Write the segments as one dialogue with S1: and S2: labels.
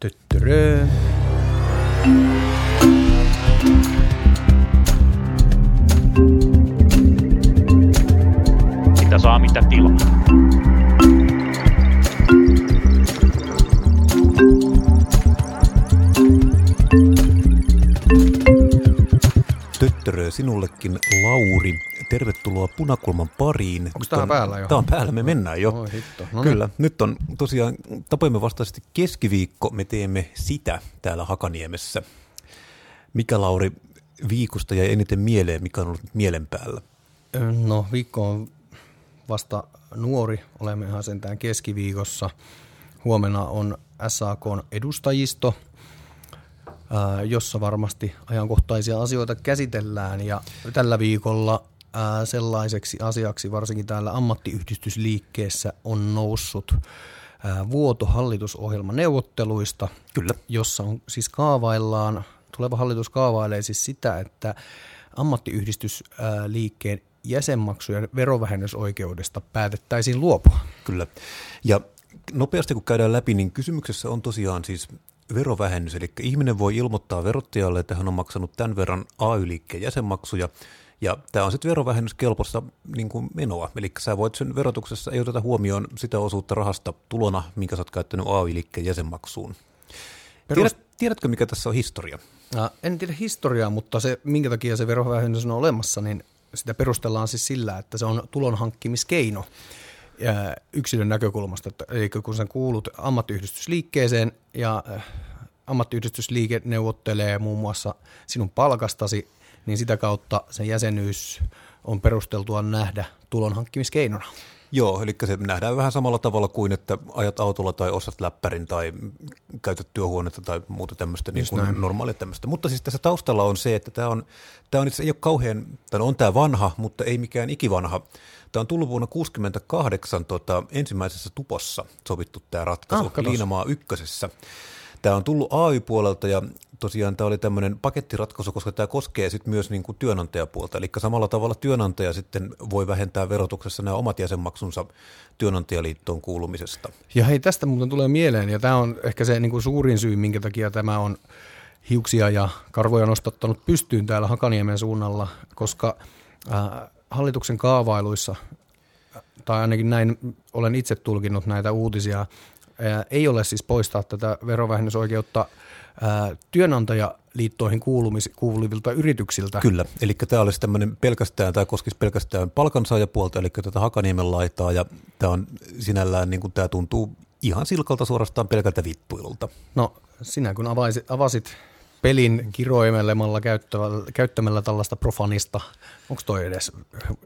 S1: Tyttörö.
S2: Mitä saa, mitä tilaa.
S3: Töttörö sinullekin, Lauri. Tervetuloa Punakulman pariin.
S1: Onko tää päällä jo?
S3: Tämä on päällä, me mennään jo.
S1: Oi hitto. No niin.
S3: Kyllä, nyt on tosiaan tapoimme vastaisesti keskiviikko, me teemme sitä täällä Hakaniemessä. Mikä Lauri viikosta jäi eniten mieleen, mikä on ollut mielen päällä?
S1: No viikko on vasta nuori, olemme ihan sentään keskiviikossa. Huomenna on SAKn edustajisto, jossa varmasti ajankohtaisia asioita käsitellään ja tällä viikolla ää, sellaiseksi asiaksi varsinkin täällä ammattiyhdistysliikkeessä on noussut ää, vuoto hallitusohjelman neuvotteluista,
S3: Kyllä.
S1: jossa on siis kaavaillaan, tuleva hallitus kaavailee siis sitä, että ammattiyhdistysliikkeen jäsenmaksujen verovähennysoikeudesta päätettäisiin luopua.
S3: Kyllä. Ja nopeasti kun käydään läpi, niin kysymyksessä on tosiaan siis verovähennys, eli ihminen voi ilmoittaa verottajalle, että hän on maksanut tämän verran AY-liikkeen jäsenmaksuja, ja tämä on sitten verovähennyskelpoista niin kuin menoa, eli sä voit sen verotuksessa, ei oteta huomioon sitä osuutta rahasta tulona, minkä sä oot käyttänyt AY-liikkeen jäsenmaksuun. Tiedät, tiedätkö, mikä tässä on historia?
S1: En tiedä historiaa, mutta se, minkä takia se verovähennys on olemassa, niin sitä perustellaan siis sillä, että se on tulonhankkimiskeino yksilön näkökulmasta. Eli kun sä kuulut ammattiyhdistysliikkeeseen ja ammattiyhdistysliike neuvottelee muun muassa sinun palkastasi, niin sitä kautta se jäsenyys on perusteltua nähdä tulonhankkimiskeinona.
S3: Joo, eli se nähdään vähän samalla tavalla kuin, että ajat autolla tai ostat läppärin tai käytät työhuonetta tai muuta tämmöistä niin kuin normaalia tämmöistä. Mutta siis tässä taustalla on se, että tämä on, tämä on itse ei ole kauhean, tai on tämä vanha, mutta ei mikään ikivanha. Tämä on tullut vuonna 1968 tota, ensimmäisessä tupossa sovittu tämä ratkaisu,
S1: Ah.
S3: Liinamaa ykkösessä. Tämä on tullut AY-puolelta ja tosiaan tämä oli tämmöinen pakettiratkaisu, koska tämä koskee sitten myös niin kuin työnantajapuolta. Eli samalla tavalla työnantaja sitten voi vähentää verotuksessa nämä omat jäsenmaksunsa työnantajaliittoon kuulumisesta.
S1: Ja hei, tästä muuten tulee mieleen, ja tämä on ehkä se niin kuin suurin syy, minkä takia tämä on hiuksia ja karvoja nostattanut pystyyn täällä Hakaniemen suunnalla, koska äh, hallituksen kaavailuissa, tai ainakin näin olen itse tulkinnut näitä uutisia, ei ole siis poistaa tätä verovähennysoikeutta äh, työnantajaliittoihin kuulumis, kuuluvilta yrityksiltä.
S3: Kyllä, eli tämä olisi tämmöinen pelkästään, tämä koskisi pelkästään palkansaajapuolta, eli tätä Hakaniemen laitaa, ja tämä on sinällään, niin kuin tämä tuntuu ihan silkalta suorastaan pelkältä vittuilulta.
S1: No sinä kun avasit, avasit pelin kiroimelemalla käyttämällä, käyttämällä tällaista profanista, onko toi edes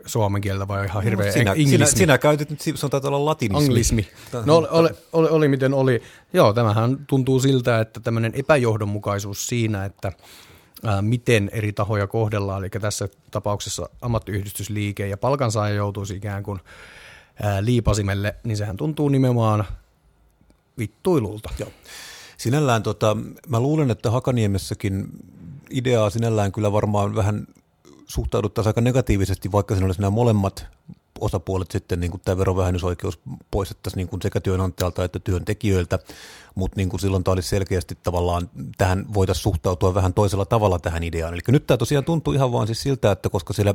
S1: suomen kieltä vai ihan hirveä
S3: No, sinä, sinä,
S1: englismi?
S3: sinä käytit nyt, se on taitaa olla latinismi.
S1: Anglismi. No oli, oli, oli, oli miten oli. Joo, tämähän tuntuu siltä, että tämmöinen epäjohdonmukaisuus siinä, että ää, miten eri tahoja kohdellaan, eli tässä tapauksessa ammattiyhdistysliike ja palkansaaja joutuisi ikään kuin ää, liipasimelle, niin sehän tuntuu nimenomaan vittuilulta.
S3: Joo. Sinällään tota, mä luulen, että Hakaniemessäkin ideaa sinällään kyllä varmaan vähän suhtauduttaisiin aika negatiivisesti, vaikka siinä olisi nämä molemmat osapuolet sitten, niin kuin tämä verovähennysoikeus poistettaisiin niin kuin sekä työnantajalta että työntekijöiltä, mutta niin kuin silloin tämä olisi selkeästi tavallaan, tähän voitaisiin suhtautua vähän toisella tavalla tähän ideaan. Eli nyt tämä tosiaan tuntuu ihan vaan siis siltä, että koska siellä,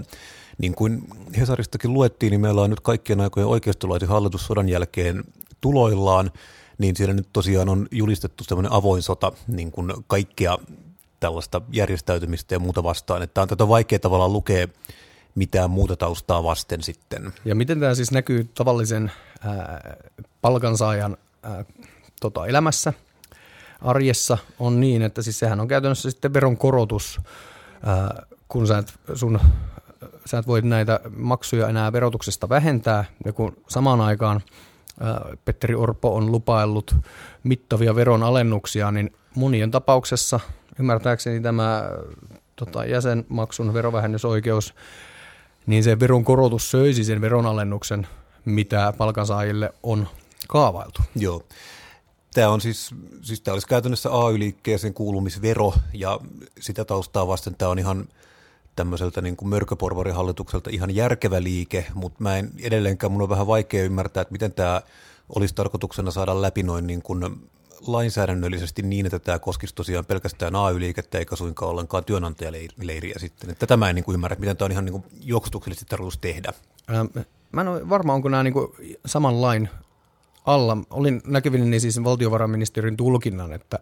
S3: niin kuin Hesaristakin luettiin, niin meillä on nyt kaikkien aikojen oikeistolaisin hallitus sodan jälkeen tuloillaan, niin siellä nyt tosiaan on julistettu semmoinen avoin sota niin kuin kaikkea tällaista järjestäytymistä ja muuta vastaan, että on tätä vaikea tavallaan lukea mitään muuta taustaa vasten sitten.
S1: Ja miten tämä siis näkyy tavallisen ää, palkansaajan ää, tota, elämässä, arjessa, on niin, että siis sehän on käytännössä sitten veronkorotus, ää, kun sä et, sun, sä et voi näitä maksuja enää verotuksesta vähentää, ja kun samaan aikaan Petteri Orpo on lupaillut mittavia veronalennuksia, niin monien tapauksessa, ymmärtääkseni tämä tota, jäsenmaksun verovähennysoikeus niin se veronkorotus söisi sen veronalennuksen, mitä palkansaajille on kaavailtu.
S3: Joo. Tämä on siis, siis tämä olisi käytännössä AY-liikkeeseen kuulumisvero ja sitä taustaa vasten tämä on ihan tämmöiseltä niin kuin mörköporvarihallitukselta ihan järkevä liike, mutta mä en edelleenkään, mun on vähän vaikea ymmärtää, että miten tämä olisi tarkoituksena saada läpi noin niin kuin lainsäädännöllisesti niin, että tämä koskisi tosiaan pelkästään AY-liikettä eikä suinkaan ollenkaan työnantajaleiriä sitten. Että tämä en niin kuin ymmärrä, miten tämä on ihan niin kuin juoksutuksellisesti tarkoitus tehdä.
S1: Ähm, mä en ole varma, onko nämä niin kuin saman lain alla. Olin näkyvinen niin siis valtiovarainministerin tulkinnan, että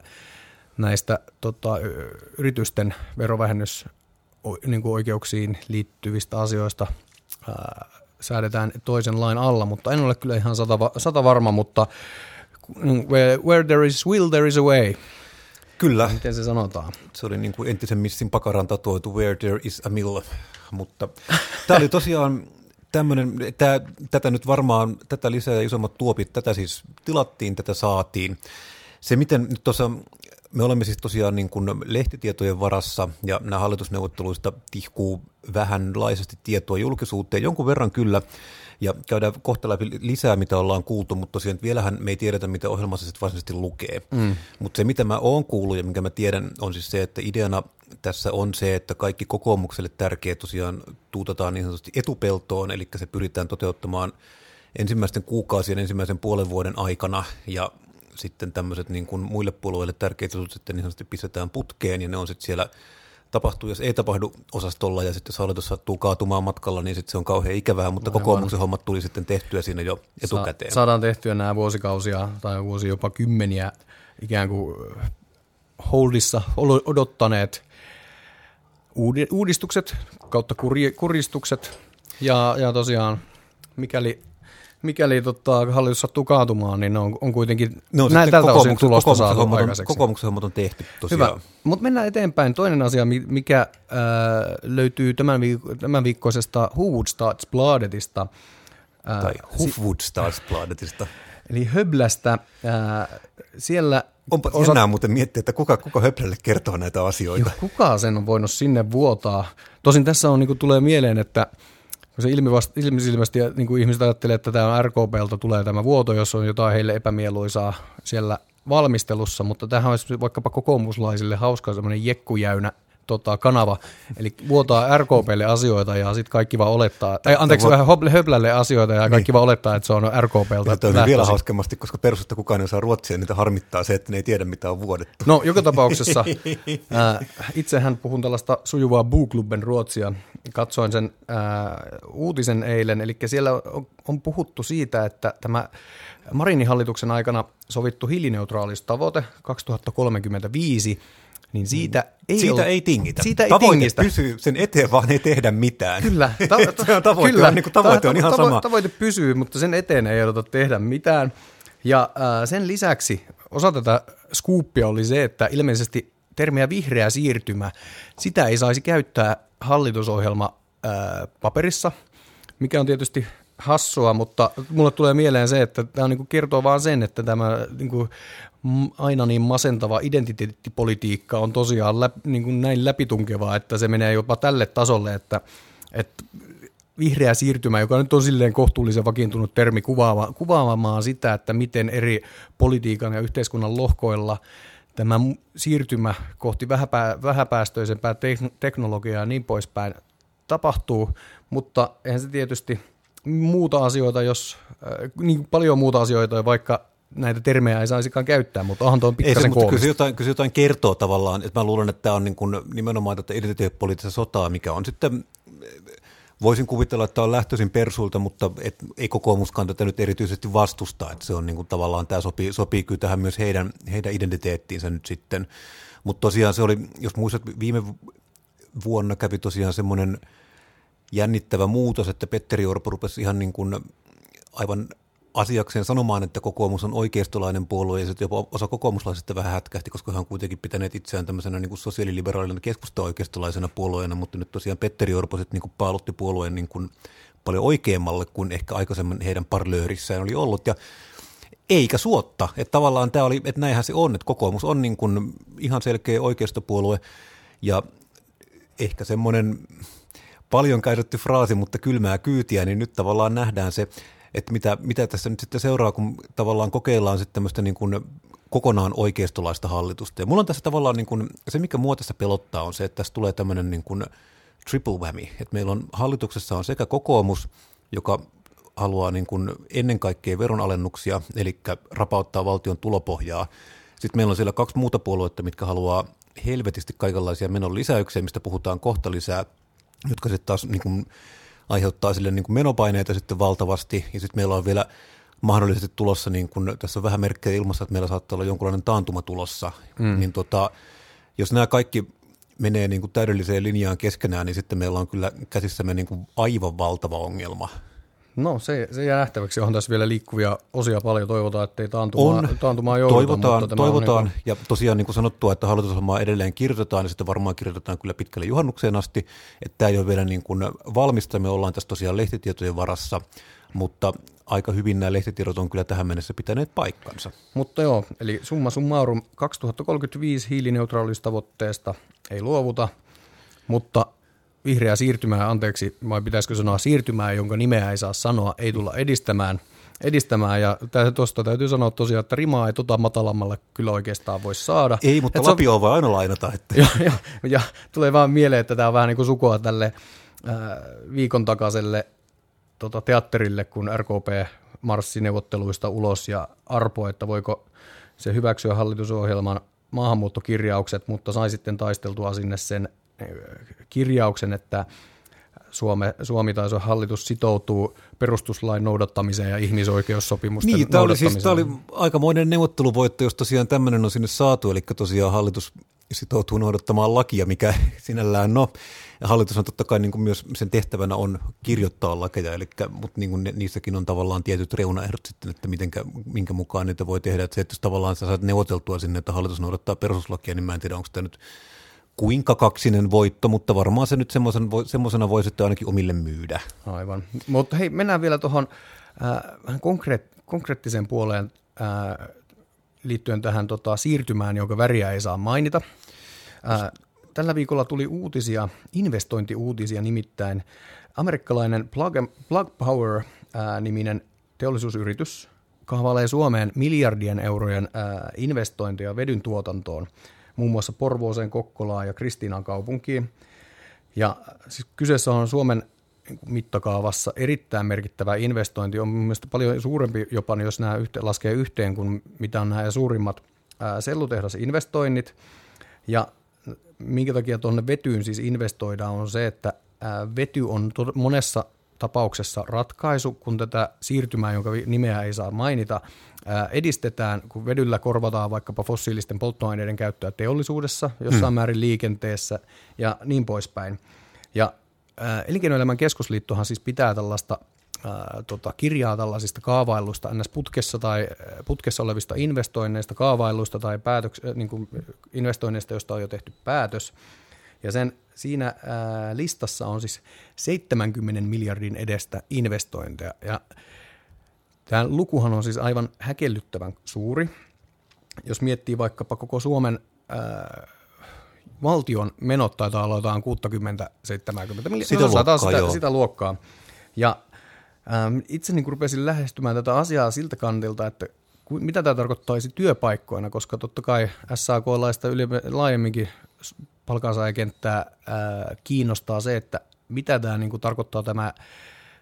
S1: näistä tota, yritysten verovähennys niin kuin oikeuksiin liittyvistä asioista ää, säädetään toisen lain alla, mutta en ole kyllä ihan sata, sata varma, mutta where, where there is will, there is a way.
S3: Kyllä.
S1: Miten se sanotaan?
S3: Se oli niin kuin entisen missin pakaran tatuoitu Where there is a mill. Mutta tämä oli tosiaan tämmöinen, tämä, tätä nyt varmaan, tätä lisää ja isommat tuopit, tätä siis tilattiin, tätä saatiin. Se miten nyt tuossa me olemme siis tosiaan niin kuin lehtitietojen varassa ja nämä hallitusneuvotteluista tihkuu vähänlaisesti tietoa julkisuuteen, jonkun verran kyllä, ja käydään kohta läpi lisää, mitä ollaan kuultu, mutta tosiaan vielähän me ei tiedetä, mitä ohjelmassa sitten varsinaisesti lukee. Mm. Mutta se, mitä mä oon kuullut ja minkä mä tiedän, on siis se, että ideana tässä on se, että kaikki kokoomukselle tärkeä tosiaan tuutataan niin sanotusti etupeltoon, eli se pyritään toteuttamaan ensimmäisten kuukausien, ensimmäisen puolen vuoden aikana, ja sitten tämmöiset niin kuin muille puolueille tärkeät jutut sitten niin sanotusti pistetään putkeen, ja ne on sitten siellä tapahtuu, jos ei tapahdu osastolla ja sitten jos hallitus sattuu kaatumaan matkalla, niin sitten se on kauhean ikävää, mutta kokoomuksen hommat tuli sitten tehtyä siinä jo etukäteen.
S1: Sa- saadaan tehtyä nämä vuosikausia tai vuosi jopa kymmeniä ikään kuin holdissa odottaneet uudistukset kautta kuristukset ja, ja tosiaan mikäli mikäli tota, hallitus sattuu kaatumaan, niin on, on kuitenkin no, näin tältä osin tulosta saatu
S3: hommat
S1: on, aikaiseksi.
S3: Kokoomuksen hommat on tehty tosiaan. Hyvä,
S1: mutta mennään eteenpäin. Toinen asia, mikä äh, löytyy tämän, viik- tämän viikkoisesta Hufvudstadsbladetista.
S3: Äh, tai Hufvudstadsbladetista.
S1: Eli Höblästä. Äh, siellä
S3: Onpa osat... enää muuten miettiä, että kuka, kuka Höblälle kertoo näitä asioita.
S1: Jo, kuka sen on voinut sinne vuotaa? Tosin tässä on, niin kuin, tulee mieleen, että se ilmiselvästi niin kuin ihmiset ajattelee, että tämä RKPlta tulee tämä vuoto, jos on jotain heille epämieluisaa siellä valmistelussa, mutta tähän olisi vaikkapa kokoomuslaisille hauska semmoinen jekkujäynä tota, kanava, eli vuotaa RKPlle asioita ja sitten kaikki vaan olettaa, tai anteeksi vähän Höblälle asioita ja kaikki niin. vaan olettaa, että se on RKPlta.
S3: Tämä on vielä hauskemmasti, koska perusta kukaan ei saa ruotsia, niitä harmittaa se, että ne ei tiedä mitä on vuodettu.
S1: No joka tapauksessa äh, itsehän puhun tällaista sujuvaa Buklubben ruotsia, katsoin sen äh, uutisen eilen, eli siellä on, on puhuttu siitä, että tämä Marinin hallituksen aikana sovittu hiilineutraalistavoite 2035 niin siitä ei,
S3: siitä
S1: ole,
S3: ei tingitä.
S1: Siitä ei tavoite tingistä.
S3: pysyy sen eteen, vaan ei tehdä mitään.
S1: Kyllä.
S3: Ta- ta- tavoite kyllä. on, niin kuin, tavoite on ihan
S1: tavo-
S3: sama.
S1: Tavoite pysyy, mutta sen eteen ei odota tehdä mitään. Ja äh, sen lisäksi osa tätä skuuppia oli se, että ilmeisesti termiä vihreä siirtymä, sitä ei saisi käyttää hallitusohjelma äh, paperissa, mikä on tietysti hassua, mutta mulle tulee mieleen se, että tämä niin kertoo vaan sen, että tämä niin kuin aina niin masentava identiteettipolitiikka on tosiaan läp, niin kuin näin läpitunkevaa, että se menee jopa tälle tasolle, että, että vihreä siirtymä, joka nyt on silleen kohtuullisen vakiintunut termi kuvaama, kuvaamaan sitä, että miten eri politiikan ja yhteiskunnan lohkoilla tämä siirtymä kohti vähäpää, vähäpäästöisempää teknologiaa ja niin poispäin tapahtuu, mutta eihän se tietysti muuta asioita, jos äh, niin paljon muuta asioita, vaikka näitä termejä ei saisikaan käyttää, mutta onhan tuo pikkasen
S3: ei se, mutta kyllä se, jotain, kyllä se jotain kertoo tavallaan, että mä luulen, että tämä on niin kuin nimenomaan tätä identiteettipoliittista sotaa, mikä on sitten, voisin kuvitella, että tämä on lähtöisin persuilta, mutta et, ei kokoomuskaan tätä nyt erityisesti vastusta, että se on niin kuin tavallaan, tämä sopii, sopii kyllä tähän myös heidän, heidän identiteettiinsä nyt sitten, mutta tosiaan se oli, jos muistat, viime vuonna kävi tosiaan semmoinen jännittävä muutos, että Petteri Orpo rupesi ihan niin kuin aivan asiakseen sanomaan, että kokoomus on oikeistolainen puolue ja sitten jopa osa kokoomuslaisista vähän hätkähti, koska he on kuitenkin pitäneet itseään tämmöisenä niin kuin sosiaaliliberaalina keskusta-oikeistolaisena puolueena, mutta nyt tosiaan Petteri Orpo sitten niin kuin paalutti puolueen niin kuin paljon oikeammalle kuin ehkä aikaisemmin heidän parlöörissään oli ollut. Ja eikä suotta, että tavallaan tämä oli, että näinhän se on, että kokoomus on niin kuin ihan selkeä oikeistopuolue ja ehkä semmoinen paljon käytetty fraasi, mutta kylmää kyytiä, niin nyt tavallaan nähdään se, että mitä, mitä tässä nyt sitten seuraa, kun tavallaan kokeillaan sitten tämmöistä niin kuin kokonaan oikeistolaista hallitusta. Ja mulla on tässä tavallaan, niin kuin, se mikä mua tässä pelottaa on se, että tässä tulee tämmöinen niin kuin triple whammy, että meillä on hallituksessa on sekä kokoomus, joka haluaa niin kuin ennen kaikkea veronalennuksia, eli rapauttaa valtion tulopohjaa. Sitten meillä on siellä kaksi muuta puoluetta, mitkä haluaa helvetisti kaikenlaisia menon lisäyksiä, mistä puhutaan kohta lisää, jotka sitten taas niin kuin, aiheuttaa sille niin kuin menopaineita sitten valtavasti. Ja sitten meillä on vielä mahdollisesti tulossa, niin kun tässä on vähän merkkejä ilmassa, että meillä saattaa olla jonkunlainen taantuma tulossa, mm. niin tota, jos nämä kaikki menee niin kuin täydelliseen linjaan keskenään, niin sitten meillä on kyllä käsissämme niin kuin aivan valtava ongelma.
S1: No se, se jää nähtäväksi. Onhan tässä vielä liikkuvia osia paljon. Toivotaan, ettei taantumaa, on, taantumaa jouduta.
S3: Toivotaan, mutta toivotaan. Niin kuin... ja tosiaan niin kuin sanottua, että hallitusohjelmaa edelleen kirjoitetaan, ja sitten varmaan kirjoitetaan kyllä pitkälle juhannukseen asti. Että tämä ei ole vielä niin kuin valmista. Me ollaan tässä tosiaan lehtitietojen varassa, mutta aika hyvin nämä lehtitiedot on kyllä tähän mennessä pitäneet paikkansa.
S1: Mutta joo, eli summa summarum 2035 hiilineutraalistavoitteesta ei luovuta, mutta vihreää siirtymää, anteeksi, vai pitäisikö sanoa siirtymää, jonka nimeä ei saa sanoa, ei tulla edistämään. edistämään. Ja tuosta täytyy sanoa tosiaan, että rimaa ei tota matalammalle kyllä oikeastaan voi saada.
S3: Ei, mutta Et Lapio on vain aina lainata. Että.
S1: Ja, ja, ja, tulee vaan mieleen, että tämä on vähän niin kuin sukua tälle äh, viikon takaiselle tota, teatterille, kun RKP marssi neuvotteluista ulos ja arpo, että voiko se hyväksyä hallitusohjelman maahanmuuttokirjaukset, mutta sai sitten taisteltua sinne sen kirjauksen, että Suome, Suomi tai hallitus sitoutuu perustuslain noudattamiseen ja ihmisoikeussopimusten niin,
S3: tämä oli, siis, tämä oli aikamoinen neuvotteluvoitto, jos tosiaan tämmöinen on sinne saatu, eli tosiaan hallitus sitoutuu noudattamaan lakia, mikä sinällään, no, ja hallitus on totta kai niin kuin myös sen tehtävänä on kirjoittaa lakeja, eli, mutta niin kuin niissäkin on tavallaan tietyt reunaehdot sitten, että mitenkä, minkä mukaan niitä voi tehdä. Että se, että jos tavallaan sä saat neuvoteltua sinne, että hallitus noudattaa perustuslakia, niin mä en tiedä, onko tämä nyt kuinka kaksinen voitto, mutta varmaan se nyt semmoisena voi sitten ainakin omille myydä.
S1: Aivan. Mutta hei, mennään vielä tuohon äh, konkreet, konkreettiseen puoleen äh, liittyen tähän tota, siirtymään, jonka väriä ei saa mainita. Äh, tällä viikolla tuli uutisia, investointiuutisia nimittäin. Amerikkalainen Plug, Plug Power-niminen teollisuusyritys kahvailee Suomeen miljardien eurojen investointeja vedyn tuotantoon, muun muassa Porvooseen, Kokkolaan ja Kristiinan kaupunkiin. Ja siis kyseessä on Suomen mittakaavassa erittäin merkittävä investointi. On mielestäni paljon suurempi jopa, jos nämä yhteen, laskee yhteen, kuin mitä on nämä suurimmat sellutehdasinvestoinnit. Ja minkä takia tuonne vetyyn siis investoidaan, on se, että vety on monessa tapauksessa ratkaisu, kun tätä siirtymää, jonka nimeä ei saa mainita, edistetään, kun vedyllä korvataan vaikkapa fossiilisten polttoaineiden käyttöä teollisuudessa, jossain hmm. määrin liikenteessä ja niin poispäin. Ja Elinkeinoelämän keskusliittohan siis pitää tällaista ää, tota, kirjaa tällaisista kaavailuista ns. putkessa tai putkessa olevista investoinneista, kaavailuista tai päätöks, niin kuin investoinneista, joista on jo tehty päätös. Ja sen siinä ää, listassa on siis 70 miljardin edestä investointeja. Ja tämä lukuhan on siis aivan häkellyttävän suuri. Jos miettii vaikkapa koko Suomen ää, valtion menot taitaa olla jotain 60-70 miljardia.
S3: Sitä, luokkaa,
S1: sitä, sitä luokkaa. Ja Ähm, itse niin rupesin lähestymään tätä asiaa siltä kantilta, että mitä tämä tarkoittaisi työpaikkoina, koska totta kai SAK-laista laajemminkin palkansaajakenttää ää, kiinnostaa se, että mitä tämä niin kuin, tarkoittaa tämä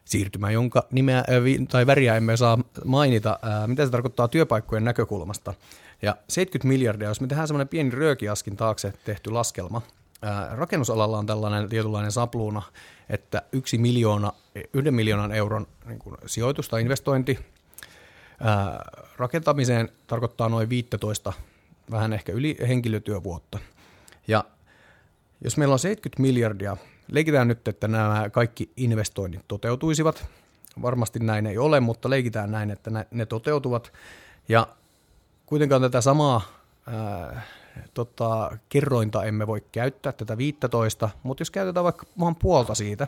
S1: siirtymä, jonka nimeä tai väriä emme saa mainita, mitä se tarkoittaa työpaikkojen näkökulmasta. Ja 70 miljardia, jos me tehdään semmoinen pieni röökiaskin taakse tehty laskelma, rakennusalalla on tällainen tietynlainen sapluuna, että yksi miljoona, yhden miljoonan euron niin kuin sijoitus tai investointi rakentamiseen tarkoittaa noin 15, vähän ehkä yli henkilötyövuotta. Ja jos meillä on 70 miljardia, leikitään nyt, että nämä kaikki investoinnit toteutuisivat. Varmasti näin ei ole, mutta leikitään näin, että ne toteutuvat. Ja kuitenkaan tätä samaa ää, tota, kerrointa emme voi käyttää, tätä 15, mutta jos käytetään vaikka vaan puolta siitä,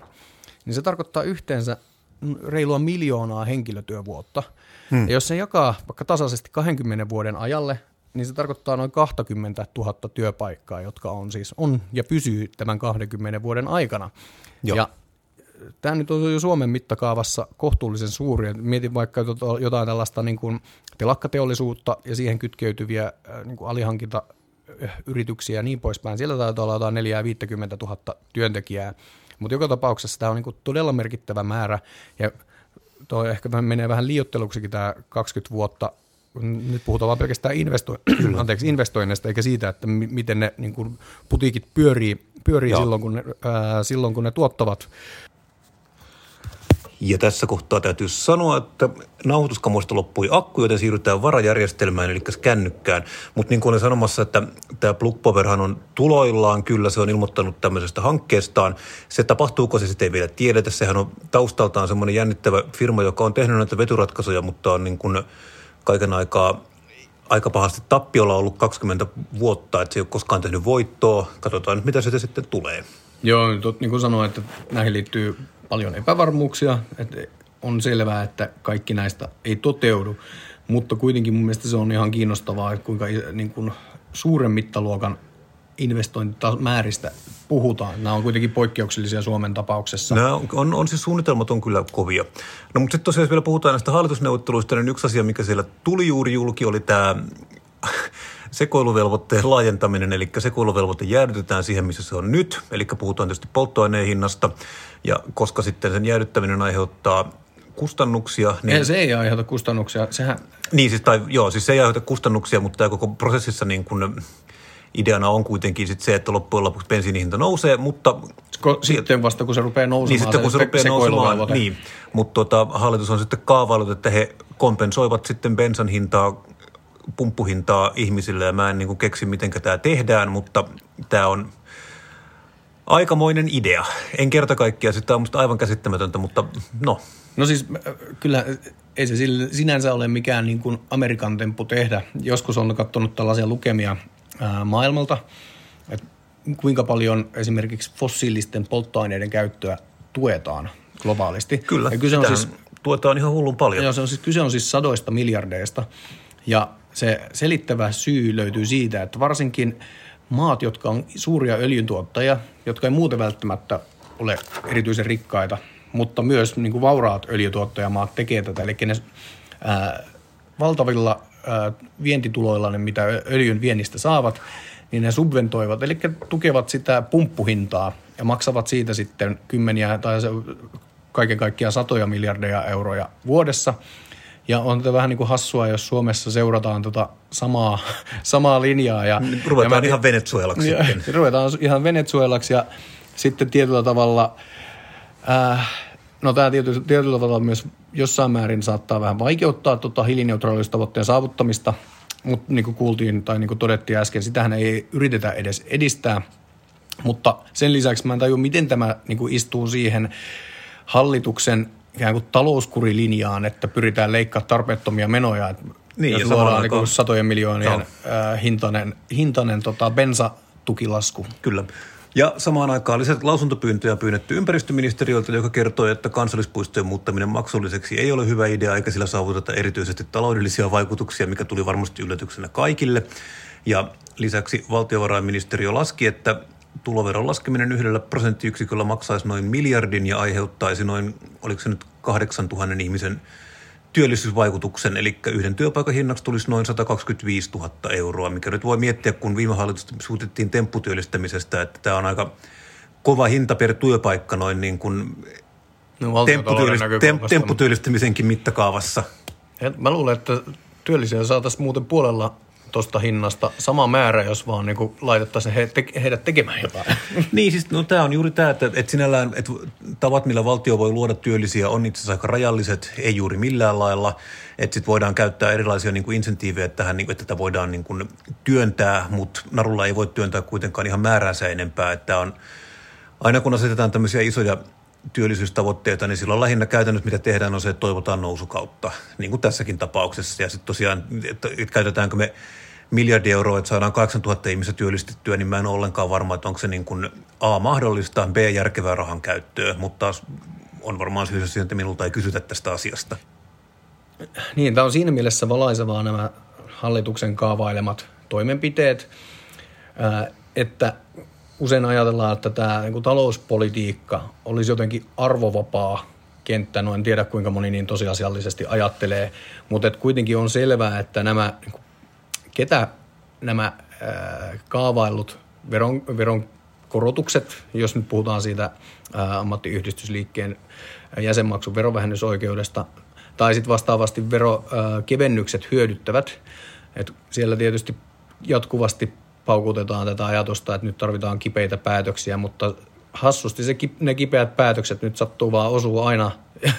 S1: niin se tarkoittaa yhteensä reilua miljoonaa henkilötyövuotta. Hmm. Ja jos se jakaa vaikka tasaisesti 20 vuoden ajalle, niin se tarkoittaa noin 20 000 työpaikkaa, jotka on siis on ja pysyy tämän 20 vuoden aikana. Joo. Ja tämä nyt on jo Suomen mittakaavassa kohtuullisen suuri. Mietin vaikka jotain tällaista niin kuin telakkateollisuutta ja siihen kytkeytyviä niin kuin alihankinta yrityksiä ja niin poispäin. Siellä taitaa olla jotain 4 50 000 työntekijää, mutta joka tapauksessa tämä on niin todella merkittävä määrä ja tuo ehkä menee vähän liiotteluksikin tämä 20 vuotta nyt puhutaan vain pelkästään investo- anteeksi, investoinneista, eikä siitä, että m- miten ne niin kuin putiikit pyörii, pyörii silloin, kun ne, ää, silloin, kun ne tuottavat
S3: ja tässä kohtaa täytyy sanoa, että nauhoituskamoista loppui akku, joten siirrytään varajärjestelmään, eli kännykkään. Mutta niin kuin olen sanomassa, että tämä Plugpowerhan on tuloillaan, kyllä se on ilmoittanut tämmöisestä hankkeestaan. Se tapahtuuko se sitten ei vielä tiedetä. Sehän on taustaltaan semmoinen jännittävä firma, joka on tehnyt näitä veturatkaisuja, mutta on niin kuin kaiken aikaa aika pahasti tappiolla ollut 20 vuotta, että se ei ole koskaan tehnyt voittoa. Katsotaan nyt, mitä se sitten tulee.
S1: Joo, tot, niin kuin sanoin, että näihin liittyy paljon epävarmuuksia, että on selvää, että kaikki näistä ei toteudu, mutta kuitenkin mun mielestä se on ihan kiinnostavaa, että kuinka niin kuin suuren mittaluokan investointimääristä puhutaan. Nämä on kuitenkin poikkeuksellisia Suomen tapauksessa.
S3: Nämä on, on, on siis suunnitelmat on kyllä kovia. No mutta sitten tosiaan, jos vielä puhutaan näistä hallitusneuvotteluista, niin yksi asia, mikä siellä tuli juuri julki, oli tämä sekoiluvelvoitteen laajentaminen, eli sekoiluvelvoite jäädytetään siihen, missä se on nyt, eli puhutaan tietysti polttoaineen hinnasta, ja koska sitten sen jäädyttäminen aiheuttaa kustannuksia.
S1: Niin... Ei, se ei aiheuta kustannuksia, sehän...
S3: Niin, siis, tai, joo, siis se ei aiheuta kustannuksia, mutta tämä koko prosessissa niin kun, ideana on kuitenkin sit se, että loppujen lopuksi bensiinihinta nousee, mutta...
S1: Sitten vasta kun se rupeaa nousemaan.
S3: Niin sitten kun se, se rupeaa nousemaan, niin. Mutta tota, hallitus on sitten kaavailut, että he kompensoivat sitten bensan hintaa pumppuhintaa ihmisille ja mä en niin keksi, miten tämä tehdään, mutta tämä on aikamoinen idea. En kerta kaikkiaan, sitä on musta aivan käsittämätöntä, mutta no.
S1: No siis äh, kyllä ei se sinänsä ole mikään niin kuin Amerikan temppu tehdä. Joskus on katsonut tällaisia lukemia maailmalta, että kuinka paljon esimerkiksi fossiilisten polttoaineiden käyttöä tuetaan globaalisti.
S3: Kyllä, ja kyse on siis, tuetaan ihan hullun paljon.
S1: Joo, se on siis, kyse on siis sadoista miljardeista. Ja se selittävä syy löytyy siitä, että varsinkin maat, jotka on suuria öljyntuottajia, jotka ei muuten välttämättä ole erityisen rikkaita, mutta myös niin kuin vauraat öljytuottajamaat tekee tätä. Eli ne ää, valtavilla vientituloilla, ne mitä öljyn viennistä saavat, niin ne subventoivat, eli tukevat sitä pumppuhintaa ja maksavat siitä sitten kymmeniä tai kaiken kaikkiaan satoja miljardeja euroja vuodessa – ja on tätä vähän niin kuin hassua, jos Suomessa seurataan tota samaa, samaa linjaa. Ja,
S3: ruvetaan ja mä, ihan Venezuelaksi ja, sitten.
S1: Ruvetaan ihan Venezuelaksi ja sitten tietyllä tavalla, äh, no tämä tietyllä, tietyllä tavalla myös jossain määrin saattaa vähän vaikeuttaa tota hiilineutraalisuustavoitteen saavuttamista, mutta niin kuin kuultiin tai niin kuin todettiin äsken, sitähän ei yritetä edes edistää. Mutta sen lisäksi mä en tajua, miten tämä niin kuin istuu siihen hallituksen ikään kuin talouskurilinjaan, että pyritään leikkaamaan tarpeettomia menoja. Että niin, jos luodaan niin satojen miljoonien no. hintainen, hintainen tota, bensatukilasku.
S3: Kyllä. Ja samaan aikaan lisät lausuntopyyntöjä pyydetty ympäristöministeriöltä, joka kertoo, että kansallispuistojen muuttaminen maksulliseksi ei ole hyvä idea, eikä sillä saavuteta erityisesti taloudellisia vaikutuksia, mikä tuli varmasti yllätyksenä kaikille. Ja lisäksi valtiovarainministeriö laski, että tuloveron laskeminen yhdellä prosenttiyksiköllä maksaisi noin miljardin ja aiheuttaisi noin, oliko se nyt 8000 ihmisen työllisyysvaikutuksen, eli yhden työpaikan hinnaksi tulisi noin 125 000 euroa, mikä nyt voi miettiä, kun viime hallitusta suutettiin tempputyöllistämisestä, että tämä on aika kova hinta per työpaikka noin niin kuin no, tempputyöllistämisenkin mittakaavassa.
S1: Mä luulen, että työllisiä saataisiin muuten puolella tuosta hinnasta sama määrä, jos vaan niin laitettaisiin he, te, heidät tekemään jotain.
S3: niin, siis no, tämä on juuri tämä, että, että sinällään että tavat, millä valtio voi luoda työllisiä, on itse asiassa aika rajalliset, ei juuri millään lailla. Että sitten voidaan käyttää erilaisia niin kuin insentiivejä tähän, niin kuin, että tätä voidaan niin kuin, työntää, mutta narulla ei voi työntää kuitenkaan ihan määräänsä enempää. Että on, aina kun asetetaan tämmöisiä isoja työllisyystavoitteita, niin silloin lähinnä käytännössä mitä tehdään on se, että toivotaan nousukautta, niin kuin tässäkin tapauksessa. Ja sitten tosiaan, että, käytetäänkö me miljardi euroa, että saadaan 8000 ihmistä työllistettyä, niin mä en ole ollenkaan varma, että onko se niin kuin A mahdollista, B järkevää rahan käyttöä, mutta taas on varmaan syystä siihen, että minulta ei kysytä tästä asiasta.
S1: Niin, tämä on siinä mielessä valaisevaa nämä hallituksen kaavailemat toimenpiteet, että usein ajatellaan, että tämä niin kuin talouspolitiikka olisi jotenkin arvovapaa kenttä, no en tiedä kuinka moni niin tosiasiallisesti ajattelee, mutta että kuitenkin on selvää, että nämä, niin kuin, ketä nämä ää, kaavailut veron, veron korotukset, jos nyt puhutaan siitä ää, ammattiyhdistysliikkeen jäsenmaksun verovähennysoikeudesta tai sitten vastaavasti verokevennykset hyödyttävät. Et siellä tietysti jatkuvasti paukutetaan tätä ajatusta, että nyt tarvitaan kipeitä päätöksiä, mutta hassusti se, ne kipeät päätökset nyt sattuu vaan osuu aina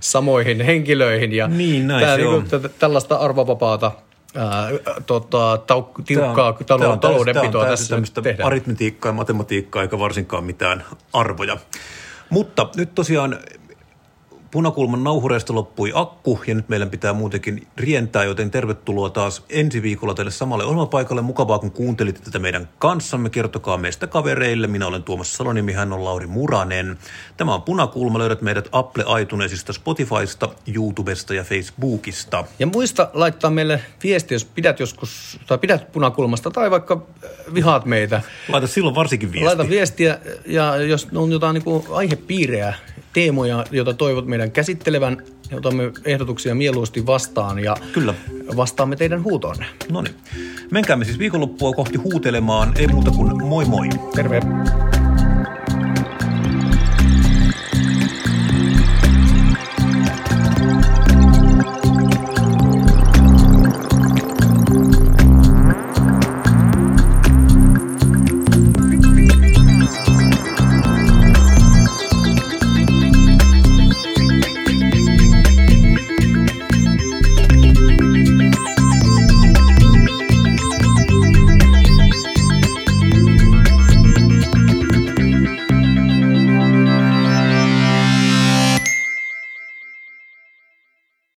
S1: samoihin henkilöihin. Ja
S3: niin, näin
S1: tämä,
S3: se
S1: niin
S3: on.
S1: kuin, tällaista arvovapaata ää, tota, tau, tiukkaa
S3: Tämä on-
S1: taloudenpitoa
S3: tämä on
S1: tässä nyt tehdään.
S3: aritmetiikkaa ja matematiikkaa, eikä varsinkaan mitään arvoja. Mutta nyt tosiaan punakulman nauhureista loppui akku ja nyt meidän pitää muutenkin rientää, joten tervetuloa taas ensi viikolla tälle samalle ohjelmapaikalle. Mukavaa, kun kuuntelitte tätä meidän kanssamme. Kertokaa meistä kavereille. Minä olen Tuomas Salonimi, hän on Lauri Muranen. Tämä on Punakulma. Löydät meidät Apple iTunesista, Spotifysta, YouTubesta ja Facebookista.
S1: Ja muista laittaa meille viesti, jos pidät joskus, tai pidät punakulmasta, tai vaikka äh, vihaat meitä.
S3: Laita silloin varsinkin viesti.
S1: Laita viestiä, ja jos on jotain niin aihepiirejä, teemoja, joita toivot meidän käsittelevän, ja otamme ehdotuksia mieluusti vastaan, ja
S3: Kyllä.
S1: vastaamme teidän huutoonne.
S3: No niin. Menkäämme siis viikonloppua kohti huutelemaan. Ei muuta kuin moi moi.
S1: Terve!